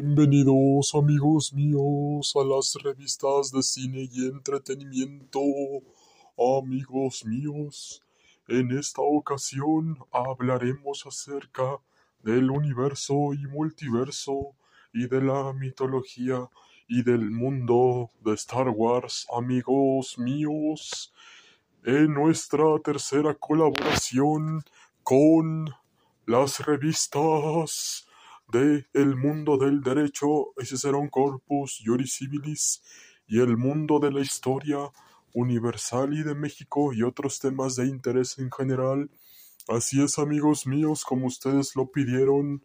Bienvenidos amigos míos a las revistas de cine y entretenimiento. Amigos míos, en esta ocasión hablaremos acerca del universo y multiverso y de la mitología y del mundo de Star Wars, amigos míos, en nuestra tercera colaboración con las revistas de El mundo del derecho, un Corpus Juris Civilis y El mundo de la historia universal y de México y otros temas de interés en general. Así es, amigos míos, como ustedes lo pidieron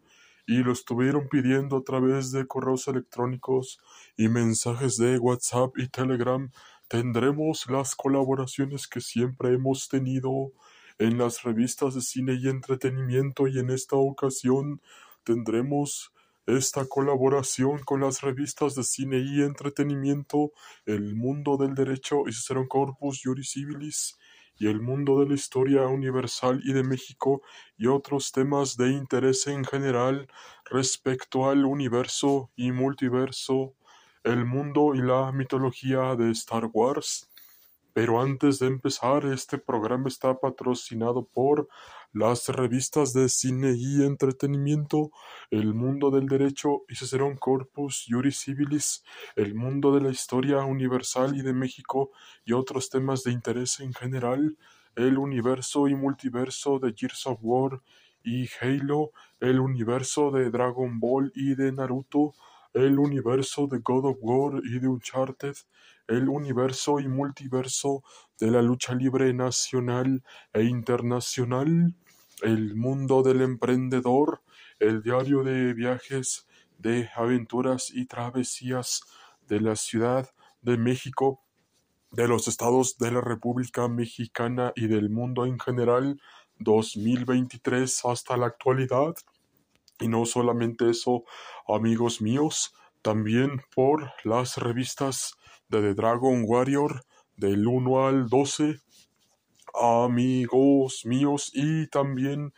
y lo estuvieron pidiendo a través de correos electrónicos y mensajes de WhatsApp y Telegram, tendremos las colaboraciones que siempre hemos tenido en las revistas de cine y entretenimiento y en esta ocasión tendremos esta colaboración con las revistas de cine y entretenimiento El Mundo del Derecho y Cicerón Corpus Juris Civilis y El Mundo de la Historia Universal y de México y otros temas de interés en general respecto al universo y multiverso, el mundo y la mitología de Star Wars. Pero antes de empezar, este programa está patrocinado por las revistas de cine y entretenimiento, El Mundo del Derecho y Cicerón Corpus Juris Civilis, El Mundo de la Historia Universal y de México y otros temas de interés en general, el universo y multiverso de Gears of War y Halo, el universo de Dragon Ball y de Naruto, el universo de God of War y de Uncharted, el universo y multiverso de la lucha libre nacional e internacional, el mundo del emprendedor, el diario de viajes, de aventuras y travesías de la Ciudad de México, de los estados de la República Mexicana y del mundo en general, 2023 hasta la actualidad. Y no solamente eso, amigos míos, también por las revistas de The Dragon Warrior del 1 al 12 amigos míos y también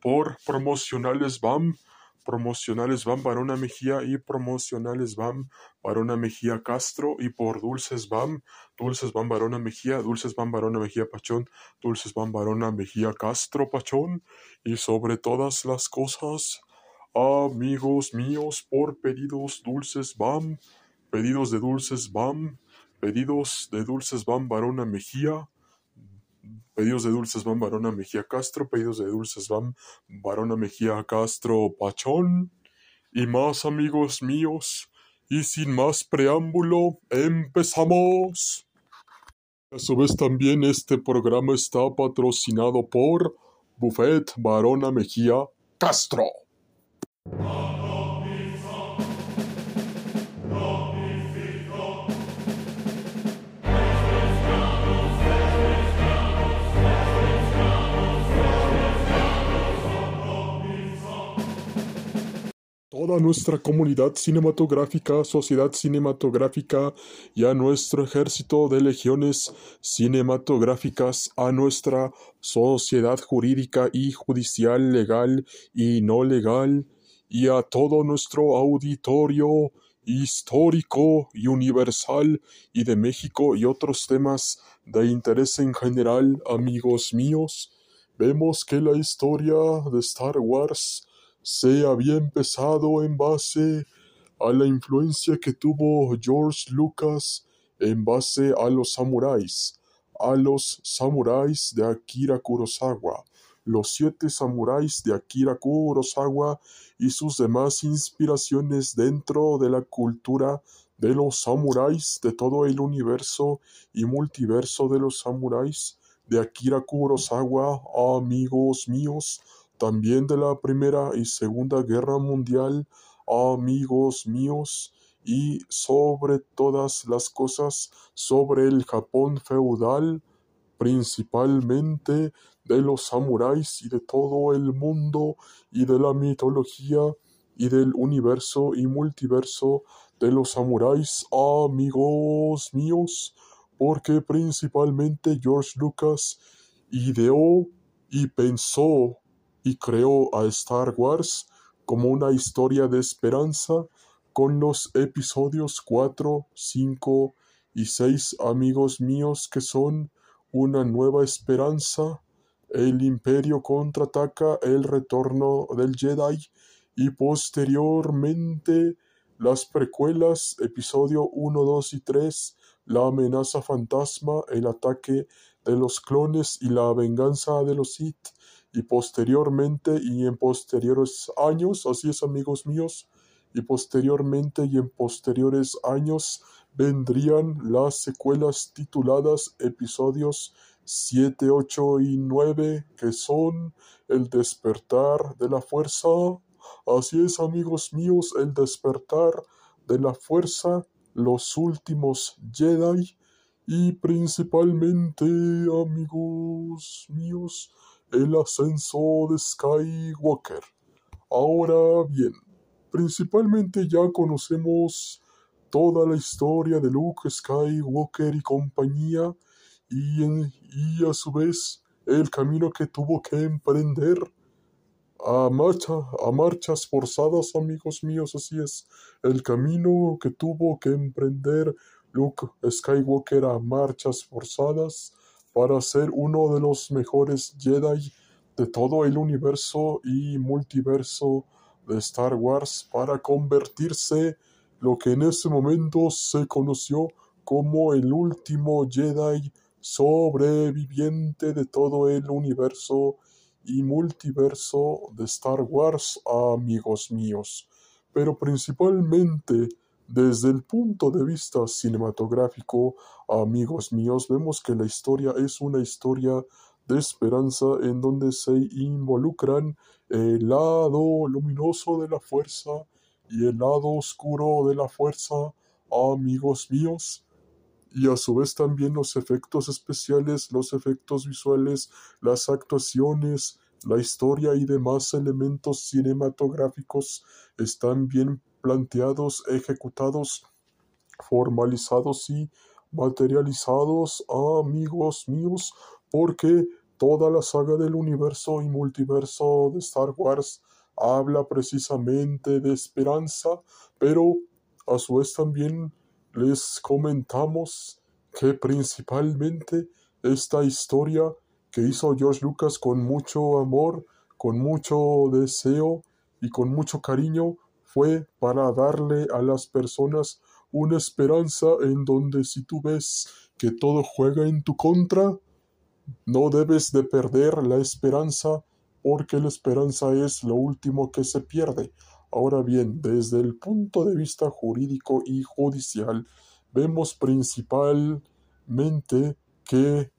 por promocionales BAM, promocionales BAM Barona Mejía y promocionales BAM Barona Mejía Castro y por Dulces BAM, Dulces BAM Barona Mejía, Dulces BAM Barona Mejía Pachón, Dulces BAM Barona Mejía Castro Pachón y sobre todas las cosas, amigos míos, por pedidos Dulces BAM, pedidos de Dulces BAM, pedidos de Dulces BAM Barona Mejía, Pedidos de dulces van Barona Mejía Castro, pedidos de dulces van Barona Mejía Castro Pachón y más amigos míos. Y sin más preámbulo, empezamos. A su vez también este programa está patrocinado por Buffet Barona Mejía Castro. Toda nuestra comunidad cinematográfica, sociedad cinematográfica y a nuestro ejército de legiones cinematográficas, a nuestra sociedad jurídica y judicial legal y no legal, y a todo nuestro auditorio histórico y universal y de México y otros temas de interés en general, amigos míos, vemos que la historia de Star Wars se había empezado en base a la influencia que tuvo George Lucas en base a los samuráis, a los samuráis de Akira Kurosawa, los siete samuráis de Akira Kurosawa y sus demás inspiraciones dentro de la cultura de los samuráis de todo el universo y multiverso de los samuráis de Akira Kurosawa, amigos míos, también de la Primera y Segunda Guerra Mundial, amigos míos, y sobre todas las cosas, sobre el Japón feudal, principalmente de los samuráis y de todo el mundo y de la mitología y del universo y multiverso de los samuráis, amigos míos, porque principalmente George Lucas ideó y pensó y creó a Star Wars como una historia de esperanza con los episodios 4, 5 y 6, amigos míos, que son una nueva esperanza, el imperio contraataca, el retorno del Jedi y posteriormente las precuelas, episodio 1, 2 y 3, la amenaza fantasma, el ataque de los clones y la venganza de los Sith. Y posteriormente y en posteriores años, así es amigos míos, y posteriormente y en posteriores años vendrían las secuelas tituladas episodios 7, 8 y 9, que son el despertar de la fuerza, Así es, amigos míos, el despertar de la fuerza, los últimos Jedi y principalmente, amigos míos, el ascenso de Skywalker. Ahora bien, principalmente ya conocemos toda la historia de Luke Skywalker y compañía y, y a su vez el camino que tuvo que emprender a, marcha, a marchas forzadas, amigos míos, así es. El camino que tuvo que emprender Luke Skywalker a marchas forzadas para ser uno de los mejores Jedi de todo el universo y multiverso de Star Wars para convertirse lo que en ese momento se conoció como el último Jedi sobreviviente de todo el universo y multiverso de Star Wars, amigos míos, pero principalmente desde el punto de vista cinematográfico, amigos míos, vemos que la historia es una historia de esperanza en donde se involucran el lado luminoso de la fuerza y el lado oscuro de la fuerza, amigos míos, y a su vez también los efectos especiales, los efectos visuales, las actuaciones, la historia y demás elementos cinematográficos están bien planteados, ejecutados, formalizados y materializados, amigos míos, porque toda la saga del universo y multiverso de Star Wars habla precisamente de esperanza, pero a su vez también les comentamos que principalmente esta historia que hizo George Lucas con mucho amor, con mucho deseo y con mucho cariño fue para darle a las personas una esperanza en donde si tú ves que todo juega en tu contra, no debes de perder la esperanza porque la esperanza es lo último que se pierde. Ahora bien, desde el punto de vista jurídico y judicial, vemos principalmente que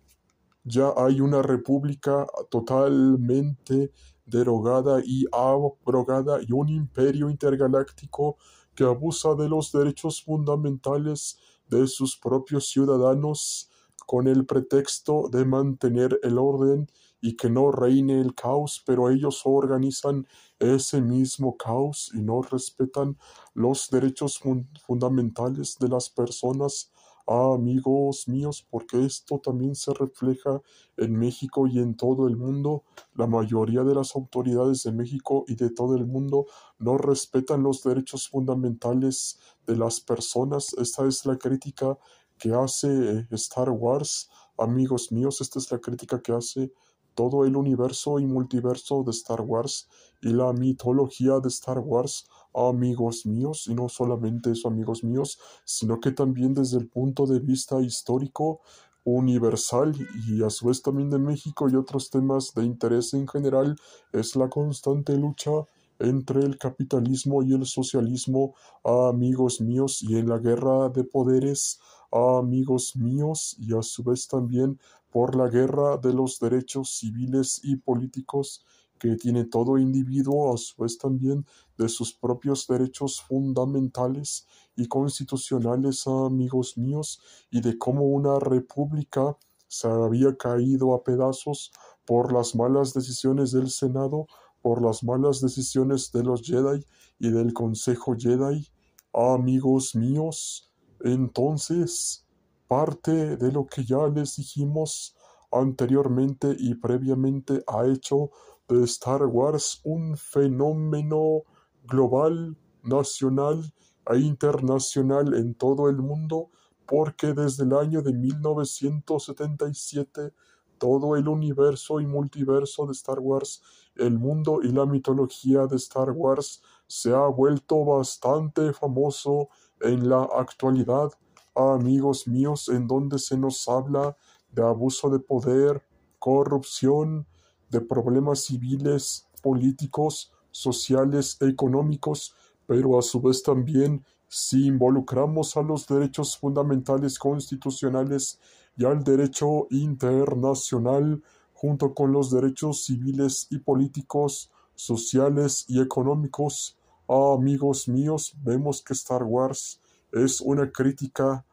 ya hay una república totalmente derogada y abrogada y un imperio intergaláctico que abusa de los derechos fundamentales de sus propios ciudadanos con el pretexto de mantener el orden y que no reine el caos, pero ellos organizan ese mismo caos y no respetan los derechos fundamentales de las personas. amigos míos, porque esto también se refleja en México y en todo el mundo. La mayoría de las autoridades de México y de todo el mundo no respetan los derechos fundamentales de las personas. Esta es la crítica que hace Star Wars. Amigos míos, esta es la crítica que hace todo el universo y multiverso de Star Wars y la mitología de Star Wars, amigos míos, y no solamente eso, amigos míos, sino que también desde el punto de vista histórico, universal y a su vez también de México y otros temas de interés en general, es la constante lucha entre el capitalismo y el socialismo, amigos míos, y en la guerra de poderes, amigos míos, y a su vez también por la guerra de los derechos civiles y políticos que tiene todo individuo, a su vez también de sus propios derechos fundamentales y constitucionales, amigos míos, y de cómo una república se había caído a pedazos por las malas decisiones del Senado, por las malas decisiones de los Jedi y del Consejo Jedi, amigos míos. Entonces, parte de lo que ya les dijimos anteriormente y previamente ha hecho de Star Wars un fenómeno global, nacional e internacional en todo el mundo, porque desde el año de 1977 todo el universo y multiverso de Star Wars, el mundo y la mitología de Star Wars se ha vuelto bastante famoso en la actualidad, amigos míos, en donde se nos habla de abuso de poder, corrupción, de problemas civiles, políticos, sociales, económicos, pero a su vez también si involucramos a los derechos fundamentales constitucionales y al derecho internacional, junto con los derechos civiles y políticos, sociales y económicos, amigos míos, vemos que Star Wars es una crítica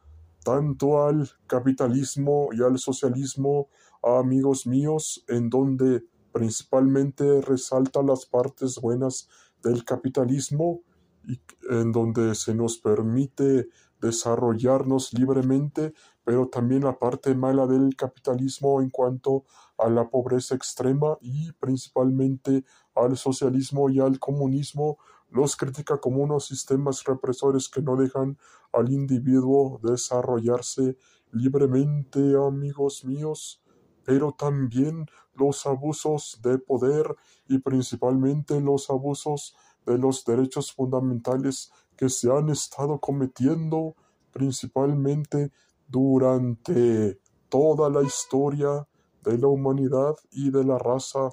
tanto al capitalismo y al socialismo, amigos míos, en donde principalmente resalta las partes buenas del capitalismo y en donde se nos permite desarrollarnos libremente, pero también la parte mala del capitalismo en cuanto a la pobreza extrema y principalmente al socialismo y al comunismo, los critica como unos sistemas represores que no dejan al individuo desarrollarse libremente, amigos míos, pero también los abusos de poder y principalmente los abusos de los derechos fundamentales que se han estado cometiendo principalmente durante toda la historia de la humanidad y de la raza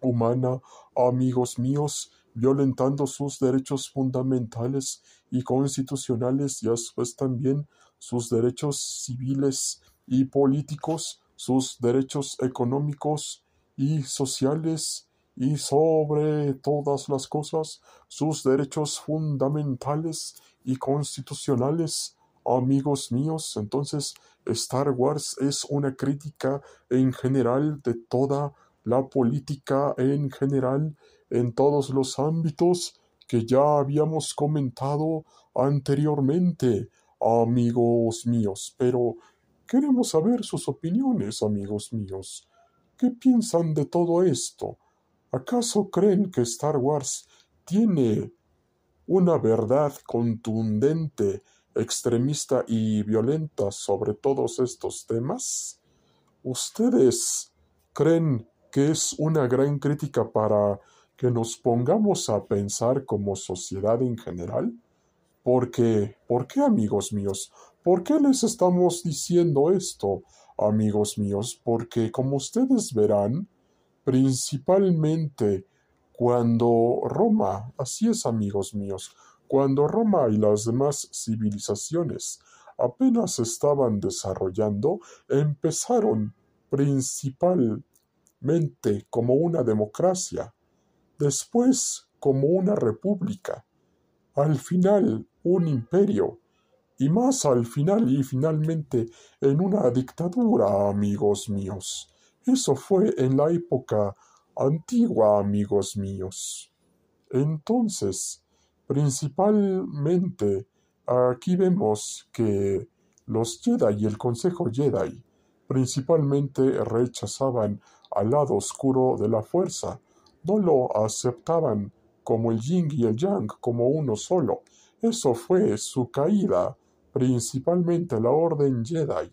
humana, amigos míos, violentando sus derechos fundamentales y constitucionales y a también sus derechos civiles y políticos, sus derechos económicos y sociales y sobre todas las cosas sus derechos fundamentales y constitucionales. Amigos míos, entonces Star Wars es una crítica en general de toda la política en general en todos los ámbitos que ya habíamos comentado anteriormente, amigos míos. Pero queremos saber sus opiniones, amigos míos. ¿Qué piensan de todo esto? ¿Acaso creen que Star Wars tiene una verdad contundente, extremista y violenta sobre todos estos temas? ¿Ustedes creen que es una gran crítica para que nos pongamos a pensar como sociedad en general? Porque, ¿por qué amigos míos? ¿Por qué les estamos diciendo esto, amigos míos? Porque como ustedes verán, principalmente cuando Roma, así es amigos míos, cuando Roma y las demás civilizaciones apenas estaban desarrollando, empezaron principalmente como una democracia, después como una república, al final un imperio, y más al final y finalmente en una dictadura, amigos míos. Eso fue en la época antigua, amigos míos. Entonces, principalmente, aquí vemos que los Jedi y el Consejo Jedi principalmente rechazaban al lado oscuro de la fuerza, no lo aceptaban como el yin y el yang, como uno solo. Eso fue su caída, principalmente la Orden Jedi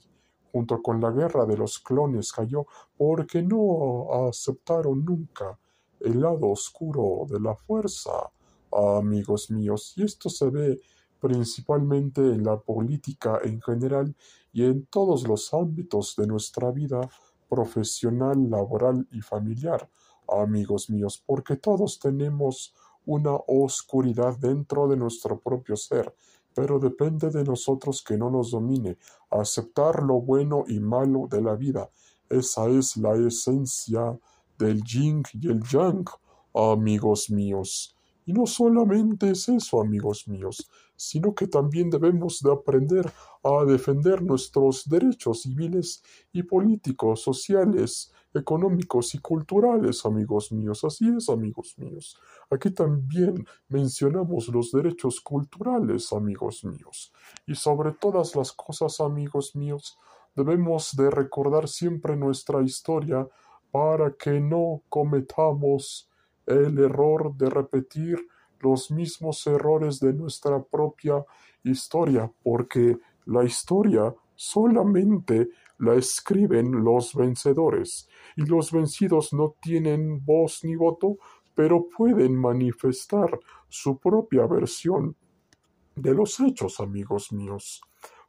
junto con la guerra de los clones cayó porque no aceptaron nunca el lado oscuro de la fuerza, amigos míos, y esto se ve principalmente en la política en general y en todos los ámbitos de nuestra vida profesional, laboral y familiar, amigos míos, porque todos tenemos una oscuridad dentro de nuestro propio ser, pero depende de nosotros que no nos domine, aceptar lo bueno y malo de la vida. Esa es la esencia del yin y el yang, amigos míos. Y no solamente es eso, amigos míos, sino que también debemos de aprender a defender nuestros derechos civiles y políticos, sociales, económicos y culturales, amigos míos. Así es, amigos míos. Aquí también mencionamos los derechos culturales, amigos míos. Y sobre todas las cosas, amigos míos, debemos de recordar siempre nuestra historia para que no cometamos el error de repetir los mismos errores de nuestra propia historia, porque la historia solamente la escriben los vencedores, y los vencidos no tienen voz ni voto, pero pueden manifestar su propia versión de los hechos, amigos míos.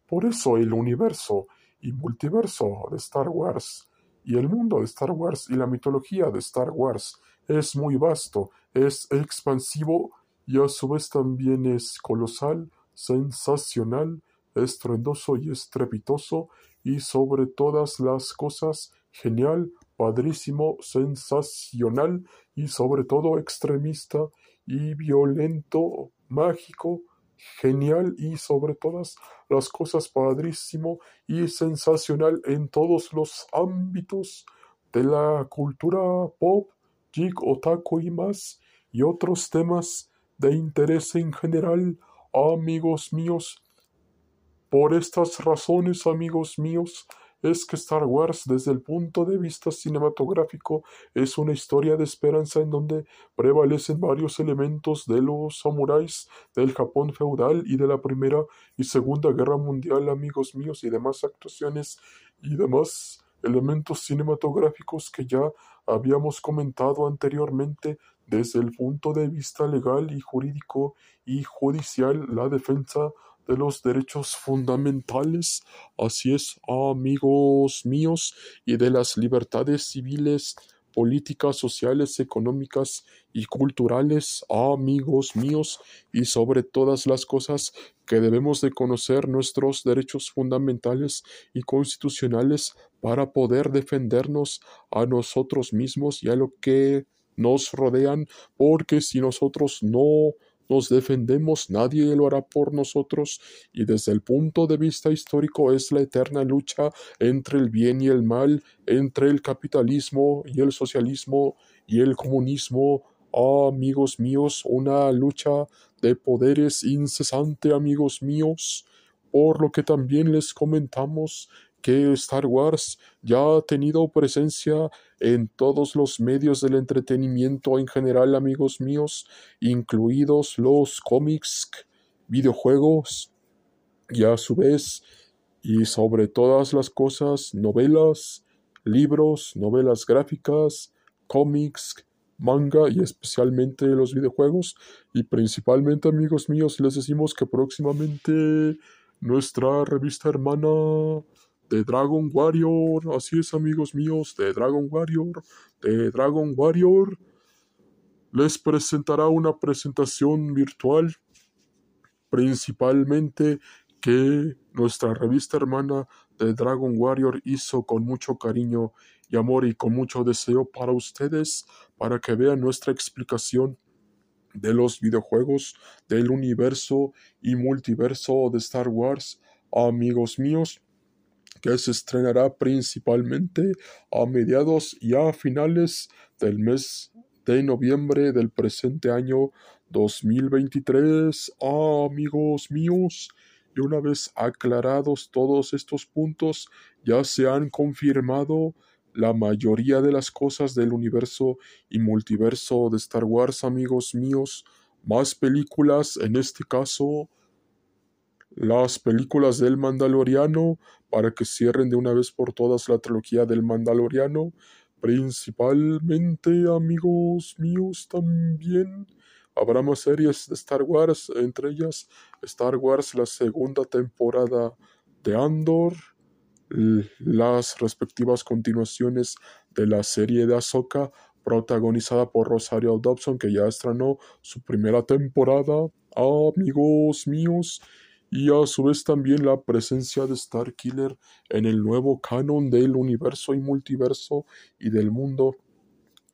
Por eso el universo y multiverso de Star Wars y el mundo de Star Wars y la mitología de Star Wars es muy vasto, es expansivo y a su vez también es colosal, sensacional, estruendoso y estrepitoso y sobre todas las cosas genial, padrísimo, sensacional y sobre todo extremista y violento, mágico, genial y sobre todas las cosas padrísimo y sensacional en todos los ámbitos de la cultura pop, geek, otaku y más y otros temas de interés en general, amigos míos. Por estas razones, amigos míos, es que Star Wars desde el punto de vista cinematográfico es una historia de esperanza en donde prevalecen varios elementos de los samuráis del Japón feudal y de la Primera y Segunda Guerra Mundial, amigos míos, y demás actuaciones y demás elementos cinematográficos que ya habíamos comentado anteriormente desde el punto de vista legal y jurídico y judicial, la defensa de los derechos fundamentales, así es, amigos míos, y de las libertades civiles, políticas, sociales, económicas y culturales, amigos míos, y sobre todas las cosas que debemos de conocer nuestros derechos fundamentales y constitucionales para poder defendernos a nosotros mismos y a lo que nos rodean, porque si nosotros no nos defendemos, nadie lo hará por nosotros, y desde el punto de vista histórico es la eterna lucha entre el bien y el mal, entre el capitalismo y el socialismo y el comunismo, amigos míos, una lucha de poderes incesante, amigos míos, por lo que también les comentamos que Star Wars ya ha tenido presencia en todos los medios del entretenimiento en general, amigos míos, incluidos los cómics, videojuegos y a su vez y sobre todas las cosas, novelas, libros, novelas gráficas, cómics, manga y especialmente los videojuegos. Y principalmente, amigos míos, les decimos que próximamente nuestra revista hermana de Dragon Warrior, así es amigos míos, de Dragon Warrior, de Dragon Warrior, les presentará una presentación virtual, principalmente que nuestra revista hermana de Dragon Warrior hizo con mucho cariño y amor y con mucho deseo para ustedes, para que vean nuestra explicación de los videojuegos del universo y multiverso de Star Wars. Amigos míos, que se estrenará principalmente a mediados y a finales del mes de noviembre del presente año 2023. amigos míos, y una vez aclarados todos estos puntos, ya se han confirmado la mayoría de las cosas del universo y multiverso de Star Wars, amigos míos. Más películas, en este caso, las películas del Mandaloriano para que cierren de una vez por todas la trilogía del Mandaloriano. Principalmente, amigos míos, también habrá más series de Star Wars, entre ellas Star Wars, la segunda temporada de Andor, las respectivas continuaciones de la serie de Ahsoka, protagonizada por Rosario Dobson, que ya estrenó su primera temporada. Amigos míos, y a su vez también la presencia de Starkiller en el nuevo canon del universo y multiverso y del mundo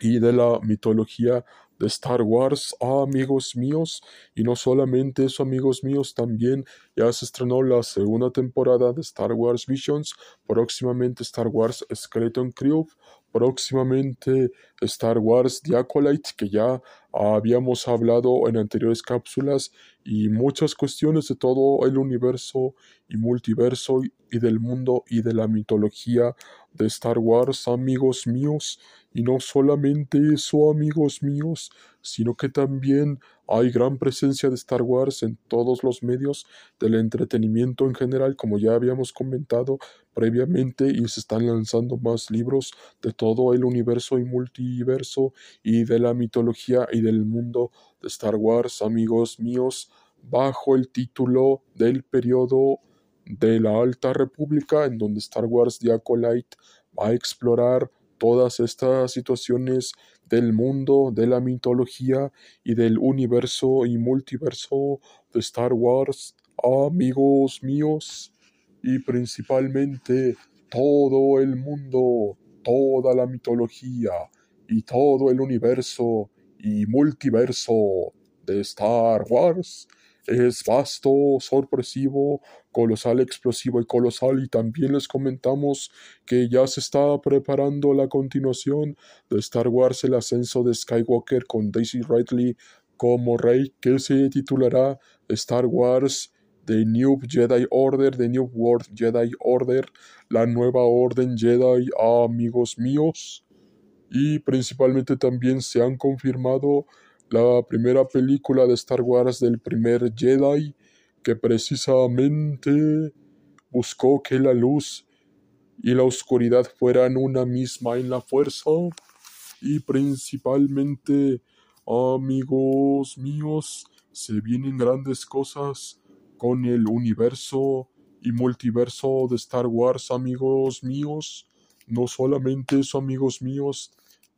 y de la mitología de Star Wars, amigos míos. Y no solamente eso, amigos míos, también ya se estrenó la segunda temporada de Star Wars Visions, próximamente Star Wars Skeleton Crew, próximamente Star Wars The Acolyte, que ya habíamos hablado en anteriores cápsulas, y muchas cuestiones de todo el universo y multiverso y del mundo y de la mitología de Star Wars, amigos míos. Y no solamente eso, amigos míos, sino que también hay gran presencia de Star Wars en todos los medios del entretenimiento en general, como ya habíamos comentado previamente, y se están lanzando más libros de todo el universo y multiverso y de la mitología y del mundo de Star Wars, amigos míos, bajo el título del periodo de la Alta República, en donde Star Wars The va a explorar todas estas situaciones del mundo, de la mitología y del universo y multiverso de Star Wars, amigos míos, y principalmente todo el mundo, toda la mitología y todo el universo y multiverso de Star Wars es vasto, sorpresivo, colosal, explosivo y colosal. Y también les comentamos que ya se está preparando la continuación de Star Wars El ascenso de Skywalker con Daisy Ridley como rey, que se titulará Star Wars The New Jedi Order, The New World Jedi Order, la nueva orden Jedi, amigos míos. Y principalmente también se han confirmado la primera película de Star Wars del primer Jedi, que precisamente buscó que la luz y la oscuridad fueran una misma en la fuerza, y principalmente, amigos míos, se vienen grandes cosas con el universo y multiverso de Star Wars, amigos míos. No solamente eso, amigos míos,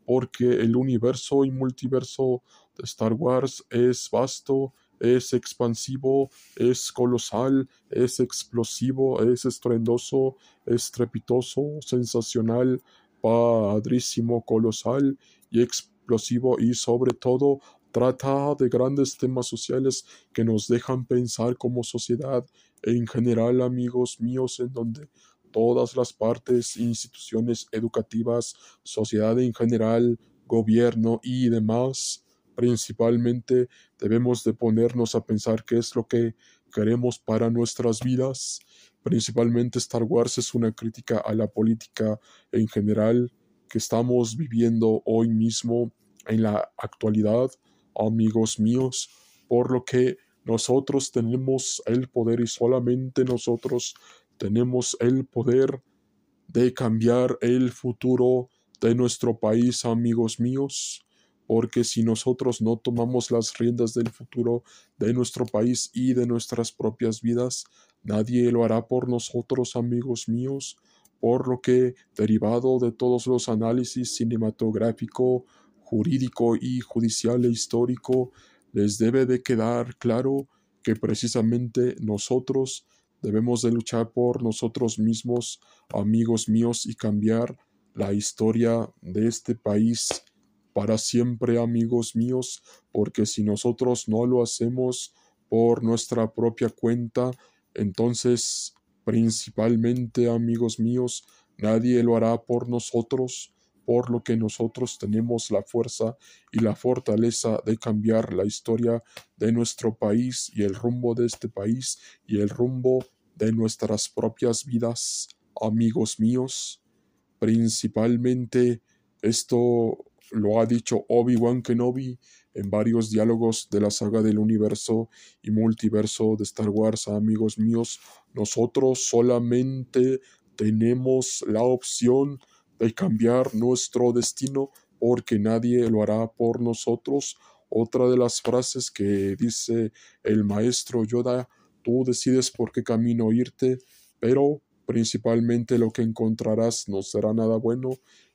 porque el universo y multiverso Star Wars es vasto, es expansivo, es colosal, es explosivo, es estruendoso, estrepitoso, sensacional, padrísimo, colosal y explosivo y sobre todo trata de grandes temas sociales que nos dejan pensar como sociedad en general amigos míos en donde todas las partes, instituciones educativas, sociedad en general, gobierno y demás, principalmente debemos de ponernos a pensar qué es lo que queremos para nuestras vidas. Principalmente Star Wars es una crítica a la política en general que estamos viviendo hoy mismo en la actualidad, amigos míos, por lo que nosotros tenemos el poder y solamente nosotros tenemos el poder de cambiar el futuro de nuestro país, amigos míos, porque si nosotros no tomamos las riendas del futuro de nuestro país y de nuestras propias vidas, nadie lo hará por nosotros, amigos míos, por lo que, derivado de todos los análisis cinematográfico, jurídico y judicial e histórico, les debe de quedar claro que precisamente nosotros Debemos de luchar por nosotros mismos, amigos míos, y cambiar la historia de este país para siempre, amigos míos, porque si nosotros no lo hacemos por nuestra propia cuenta, entonces, principalmente, amigos míos, nadie lo hará por nosotros, por lo que nosotros tenemos la fuerza y la fortaleza de cambiar la historia de nuestro país y el rumbo de este país y el rumbo de nuestras propias vidas, amigos míos. Principalmente esto lo ha dicho Obi-Wan Kenobi en varios diálogos de la saga del universo y multiverso de Star Wars, amigos míos. Nosotros solamente tenemos la opción de cambiar nuestro destino porque nadie lo hará por nosotros. Otra de las frases que dice el maestro Yoda Tú decides por qué camino irte, pero principalmente lo que encontrarás no será nada bueno.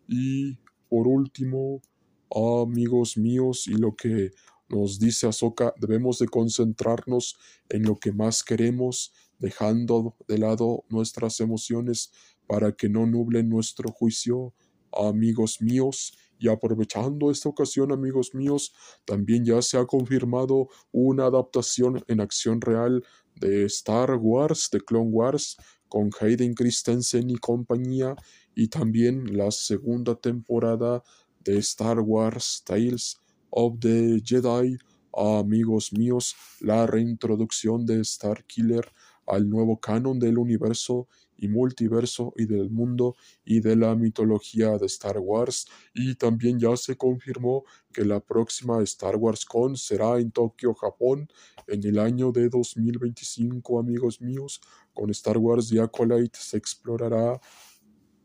Y por último, amigos míos, y lo que nos dice Ahsoka, debemos de concentrarnos en lo que más queremos, dejando de lado nuestras emociones para que no nublen nuestro juicio, amigos míos. Y aprovechando esta ocasión, amigos míos, también ya se ha confirmado una adaptación en acción real de Star Wars, de Clone Wars, con Hayden Christensen y compañía, y también la segunda temporada de Star Wars Tales of the Jedi, amigos míos, la reintroducción de Star Killer al nuevo canon del universo y multiverso y del mundo y de la mitología de Star Wars. Y también ya se confirmó que la próxima Star Wars Con será en Tokio, Japón en el año de 2025 amigos míos. Con Star Wars The Acolyte se explorará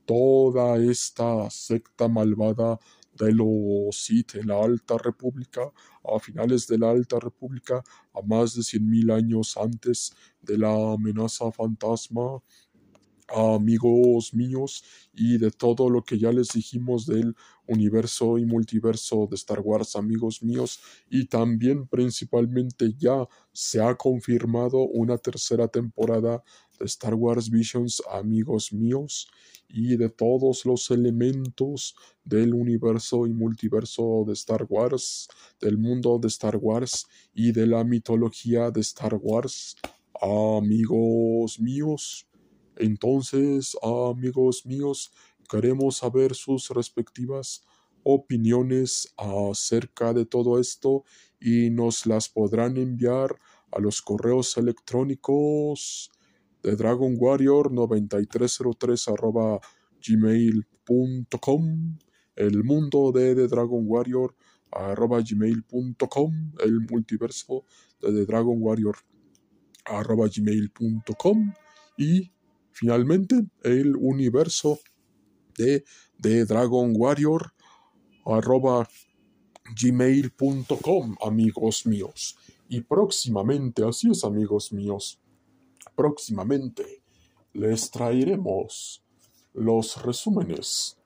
toda esta secta malvada de los Sith en la Alta República, a finales de la Alta República, a más de 100.000 años antes de la amenaza fantasma, amigos míos, y de todo lo que ya les dijimos del universo y multiverso de Star Wars, amigos míos, y también principalmente ya se ha confirmado una tercera temporada de Star Wars Visions, amigos míos, y de todos los elementos del universo y multiverso de Star Wars, del mundo de Star Wars y de la mitología de Star Wars, amigos míos. Entonces, amigos míos, queremos saber sus respectivas opiniones acerca de todo esto y nos las podrán enviar a los correos electrónicos de Dragon Warrior 9303 arroba gmail.com el mundo de Dragon Warrior arroba gmail.com el multiverso de Dragon Warrior arroba gmail.com y finalmente el universo de The Dragon Warrior arroba gmail.com amigos míos y próximamente así es amigos míos próximamente les traeremos los resúmenes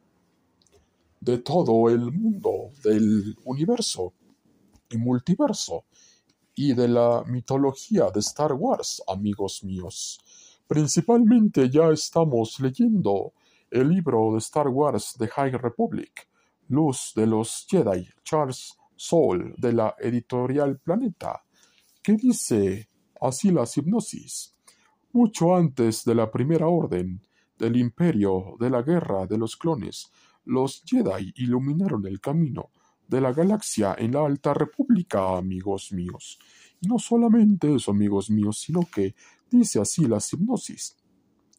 de todo el mundo del universo y multiverso y de la mitología de Star Wars, amigos míos. Principalmente ya estamos leyendo el libro de Star Wars de High Republic, Luz de los Jedi, Charles Soule, de la editorial Planeta, que dice así la hipnosis mucho antes de la Primera Orden, del Imperio, de la Guerra de los Clones, los Jedi iluminaron el camino de la galaxia en la Alta República, amigos míos. Y no solamente eso, amigos míos, sino que, dice así la hipnosis,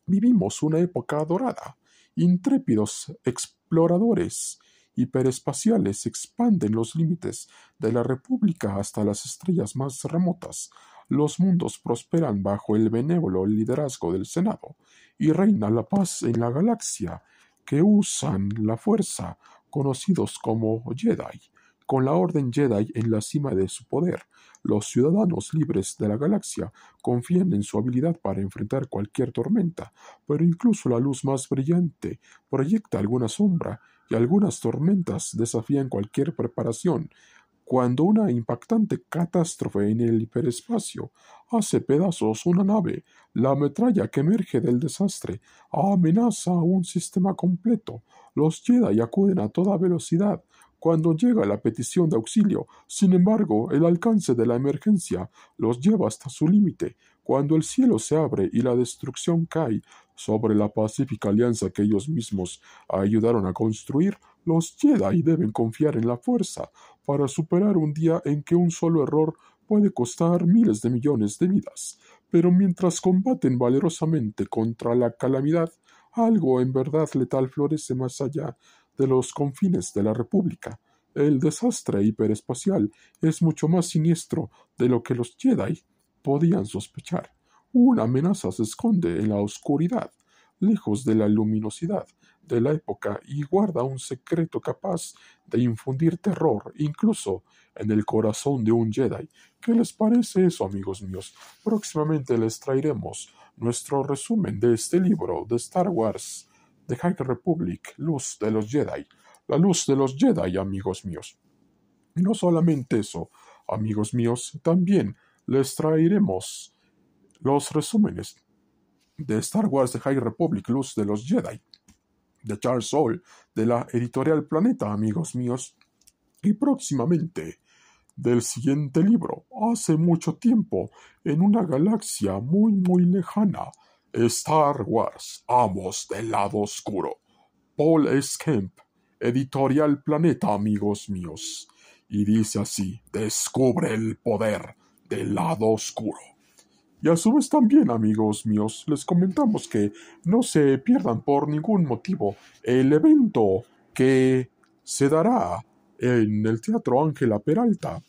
vivimos una época dorada. Intrépidos exploradores hiperespaciales expanden los límites de la República hasta las estrellas más remotas, los mundos prosperan bajo el benévolo liderazgo del Senado, y reina la paz en la galaxia, que usan la fuerza, conocidos como Jedi. Con la Orden Jedi en la cima de su poder, los ciudadanos libres de la galaxia confían en su habilidad para enfrentar cualquier tormenta, pero incluso la luz más brillante proyecta alguna sombra y algunas tormentas desafían cualquier preparación cuando una impactante catástrofe en el hiperespacio hace pedazos una nave, la metralla que emerge del desastre amenaza a un sistema completo. Los Jedi acuden a toda velocidad cuando llega la petición de auxilio. Sin embargo, el alcance de la emergencia los lleva hasta su límite. Cuando el cielo se abre y la destrucción cae sobre la pacífica alianza que ellos mismos ayudaron a construir, los Jedi deben confiar en la fuerza para superar un día en que un solo error puede costar miles de millones de vidas. Pero mientras combaten valerosamente contra la calamidad, algo en verdad letal florece más allá de los confines de la República. El desastre hiperespacial es mucho más siniestro de lo que los Jedi podían sospechar. Una amenaza se esconde en la oscuridad, lejos de la luminosidad de la época y guarda un secreto capaz de infundir terror incluso en el corazón de un Jedi. ¿Qué les parece eso, amigos míos? Próximamente les traeremos nuestro resumen de este libro de Star Wars, The High Republic, Luz de los Jedi. La luz de los Jedi, amigos míos. No solamente eso, amigos míos, también les traeremos los resúmenes de Star Wars The High Republic, Luz de los Jedi, de Charles Soule, de la editorial Planeta, amigos míos, y próximamente del siguiente libro, hace mucho tiempo, en una galaxia muy muy lejana, Star Wars, Amos del lado oscuro. Paul S. Kemp, editorial Planeta, amigos míos. Y dice así, descubre el poder del lado oscuro. Y a su vez también, amigos míos, les comentamos que no se pierdan por ningún motivo el evento que se dará en el Teatro Ángela Peralta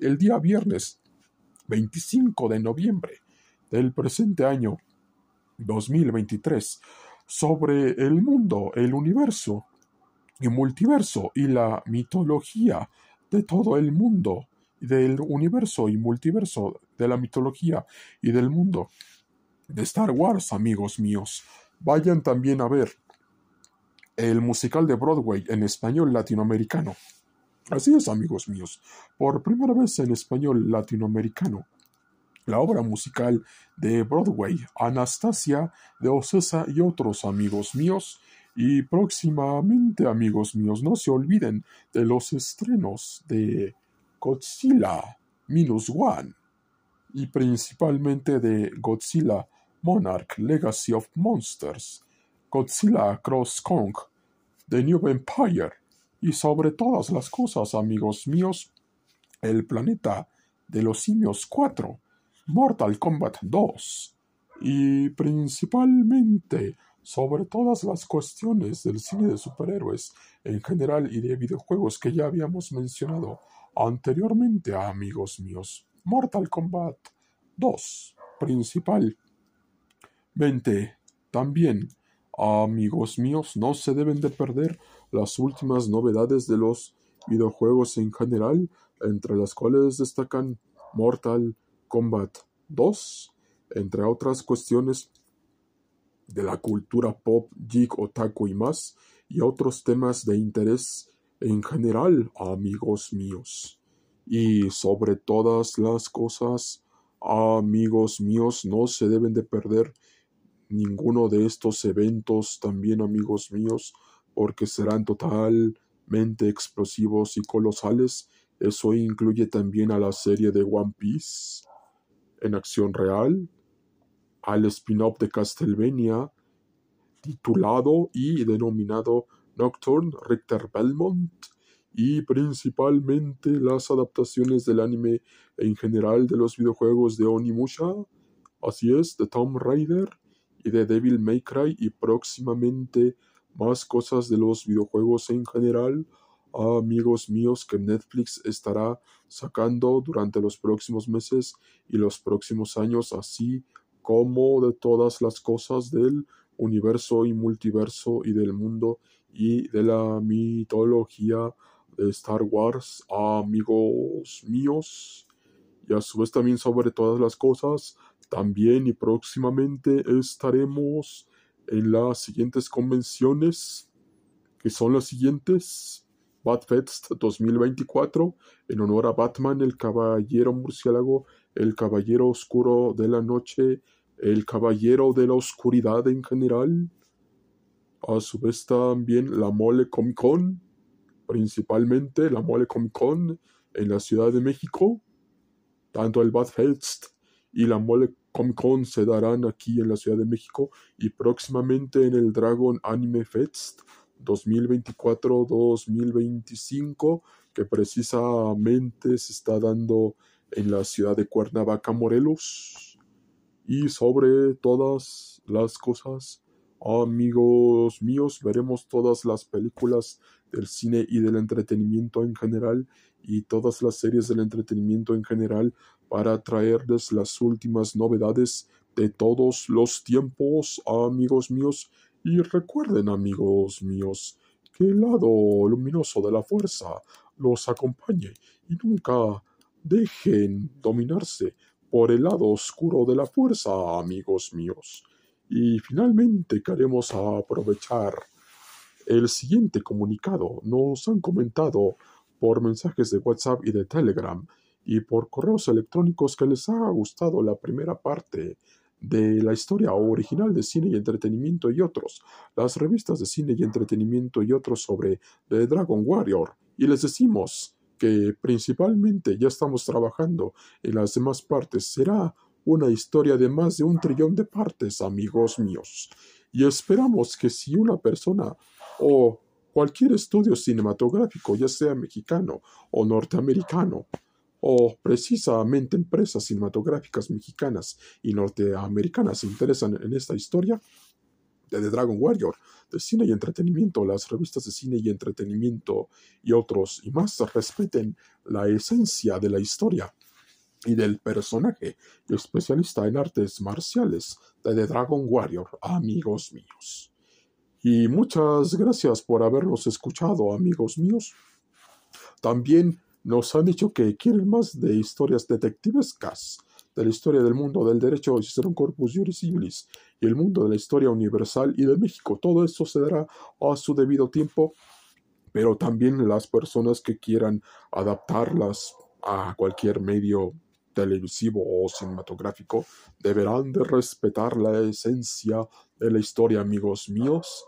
el día viernes 25 de noviembre del presente año 2023 sobre el mundo, el universo y multiverso y la mitología de todo el mundo, del universo y multiverso de la mitología y del mundo de Star Wars, amigos míos. Vayan también a ver el musical de Broadway en español latinoamericano. Así es, amigos míos, por primera vez en español latinoamericano. La obra musical de Broadway, Anastasia de Ocesa y otros amigos míos, y próximamente, amigos míos, no se olviden de los estrenos de Godzilla Minus One y principalmente de Godzilla Monarch Legacy of Monsters, Godzilla Cross Kong, The New Empire y sobre todas las cosas, amigos míos, el planeta de los simios 4, Mortal Kombat 2 y principalmente sobre todas las cuestiones del cine de superhéroes en general y de videojuegos que ya habíamos mencionado anteriormente, amigos míos. Mortal Kombat 2, principalmente. También, amigos míos, no se deben de perder las últimas novedades de los videojuegos en general, entre las cuales destacan Mortal Kombat 2, entre otras cuestiones de la cultura pop, geek, otaku y más, y otros temas de interés en general, amigos míos. Y sobre todas las cosas, amigos míos, no se deben de perder ninguno de estos eventos también, amigos míos, porque serán totalmente explosivos y colosales. Eso incluye también a la serie de One Piece en acción real, al spin-off de Castlevania titulado y denominado Nocturne Richter Belmont y principalmente las adaptaciones del anime en general de los videojuegos de Onimusha, así es, de Tomb Raider y de Devil May Cry y próximamente más cosas de los videojuegos en general, amigos míos que Netflix estará sacando durante los próximos meses y los próximos años, así como de todas las cosas del universo y multiverso y del mundo y de la mitología de Star Wars, amigos míos. Y a su vez también sobre todas las cosas, también y próximamente estaremos en las siguientes convenciones, que son las siguientes. Batfest 2024, en honor a Batman, el Caballero Murciélago, el Caballero Oscuro de la Noche el Caballero de la Oscuridad en general. A su vez también la Mole Comic Con, principalmente la Mole Comic Con en la Ciudad de México. Tanto el Fest y la Mole Comic Con se darán aquí en la Ciudad de México y próximamente en el Dragon Anime Fest 2024-2025 que precisamente se está dando en la ciudad de Cuernavaca, Morelos. Y sobre todas las cosas, amigos míos, veremos todas las películas del cine y del entretenimiento en general y todas las series del entretenimiento en general para traerles las últimas novedades de todos los tiempos, amigos míos. Y recuerden, amigos míos, que el lado luminoso de la fuerza los acompañe y nunca dejen dominarse por el lado oscuro de la fuerza, amigos míos. Y finalmente queremos aprovechar el siguiente comunicado. Nos han comentado por mensajes de WhatsApp y de Telegram y por correos electrónicos que les ha gustado la primera parte de la historia original de cine y entretenimiento y otros, las revistas de cine y entretenimiento y otros sobre The Dragon Warrior. Y les decimos que principalmente ya estamos trabajando en las demás partes, será una historia de más de un trillón de partes, amigos míos. Y esperamos que si una persona o cualquier estudio cinematográfico, ya sea mexicano o norteamericano, o precisamente empresas cinematográficas mexicanas y norteamericanas se interesan en esta historia de The Dragon Warrior, de cine y entretenimiento, las revistas de cine y entretenimiento y otros y más respeten la esencia de la historia y del personaje especialista en artes marciales de The Dragon Warrior, amigos míos. Y muchas gracias por habernos escuchado, amigos míos. También nos han dicho que quieren más de historias detectivescas, de la historia del mundo del derecho un Corpus Juris Civilis y el mundo de la historia universal y de México. Todo esto se dará a su debido tiempo, pero también las personas que quieran adaptarlas a cualquier medio televisivo o cinematográfico deberán de respetar la esencia de la historia, amigos míos,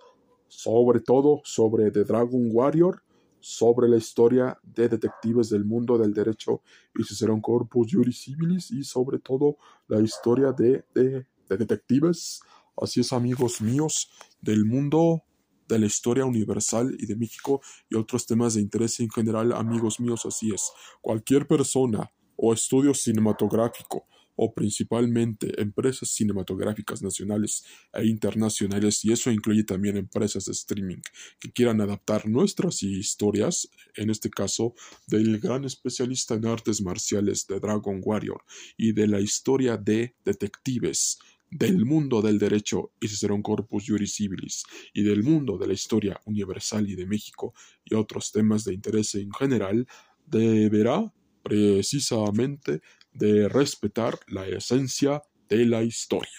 sobre todo sobre The Dragon Warrior, sobre la historia de detectives del mundo del derecho y un Corpus Juris Civilis y sobre todo la historia de, de, de detectives, así es amigos míos, del mundo de la historia universal y de México y otros temas de interés en general, amigos míos, así es. Cualquier persona o estudio cinematográfico o principalmente empresas cinematográficas nacionales e internacionales, y eso incluye también empresas de streaming que quieran adaptar nuestras historias, en este caso del gran especialista en artes marciales de Dragon Warrior y de la historia de detectives del mundo del derecho y Cicerón Corpus Juris Civilis y del mundo de la historia universal y de México y otros temas de interés en general, deberá precisamente de respetar la esencia de la historia.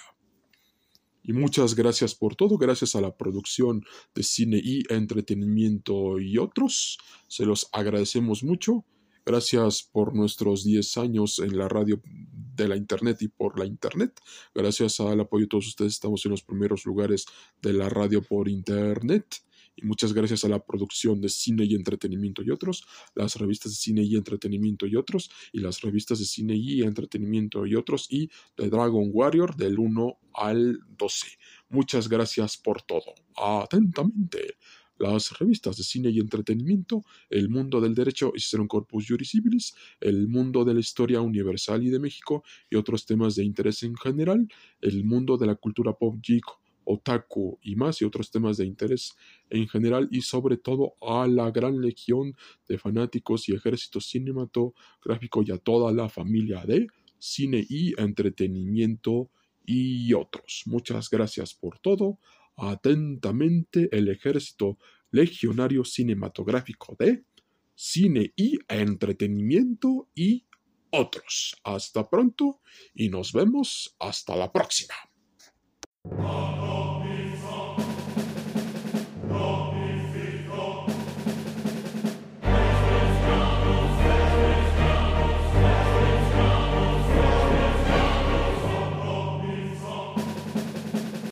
Y muchas gracias por todo, gracias a la producción de cine y entretenimiento y otros. Se los agradecemos mucho. Gracias por nuestros 10 años en la radio de la Internet y por la Internet. Gracias al apoyo de todos ustedes estamos en los primeros lugares de la radio por Internet muchas gracias a la producción de cine y entretenimiento y otros, las revistas de cine y entretenimiento y otros, y las revistas de cine y entretenimiento y otros, y de Dragon Warrior del 1 al 12. Muchas gracias por todo. Atentamente. Las revistas de cine y entretenimiento, El mundo del derecho y un Corpus Juris Civilis, El mundo de la historia universal y de México y otros temas de interés en general, El mundo de la cultura pop geek otaku y más y otros temas de interés en general y sobre todo a la gran legión de fanáticos y ejército cinematográfico y a toda la familia de cine y entretenimiento y otros. Muchas gracias por todo. Atentamente el ejército legionario cinematográfico de cine y entretenimiento y otros. Hasta pronto y nos vemos hasta la próxima. Oh, oh.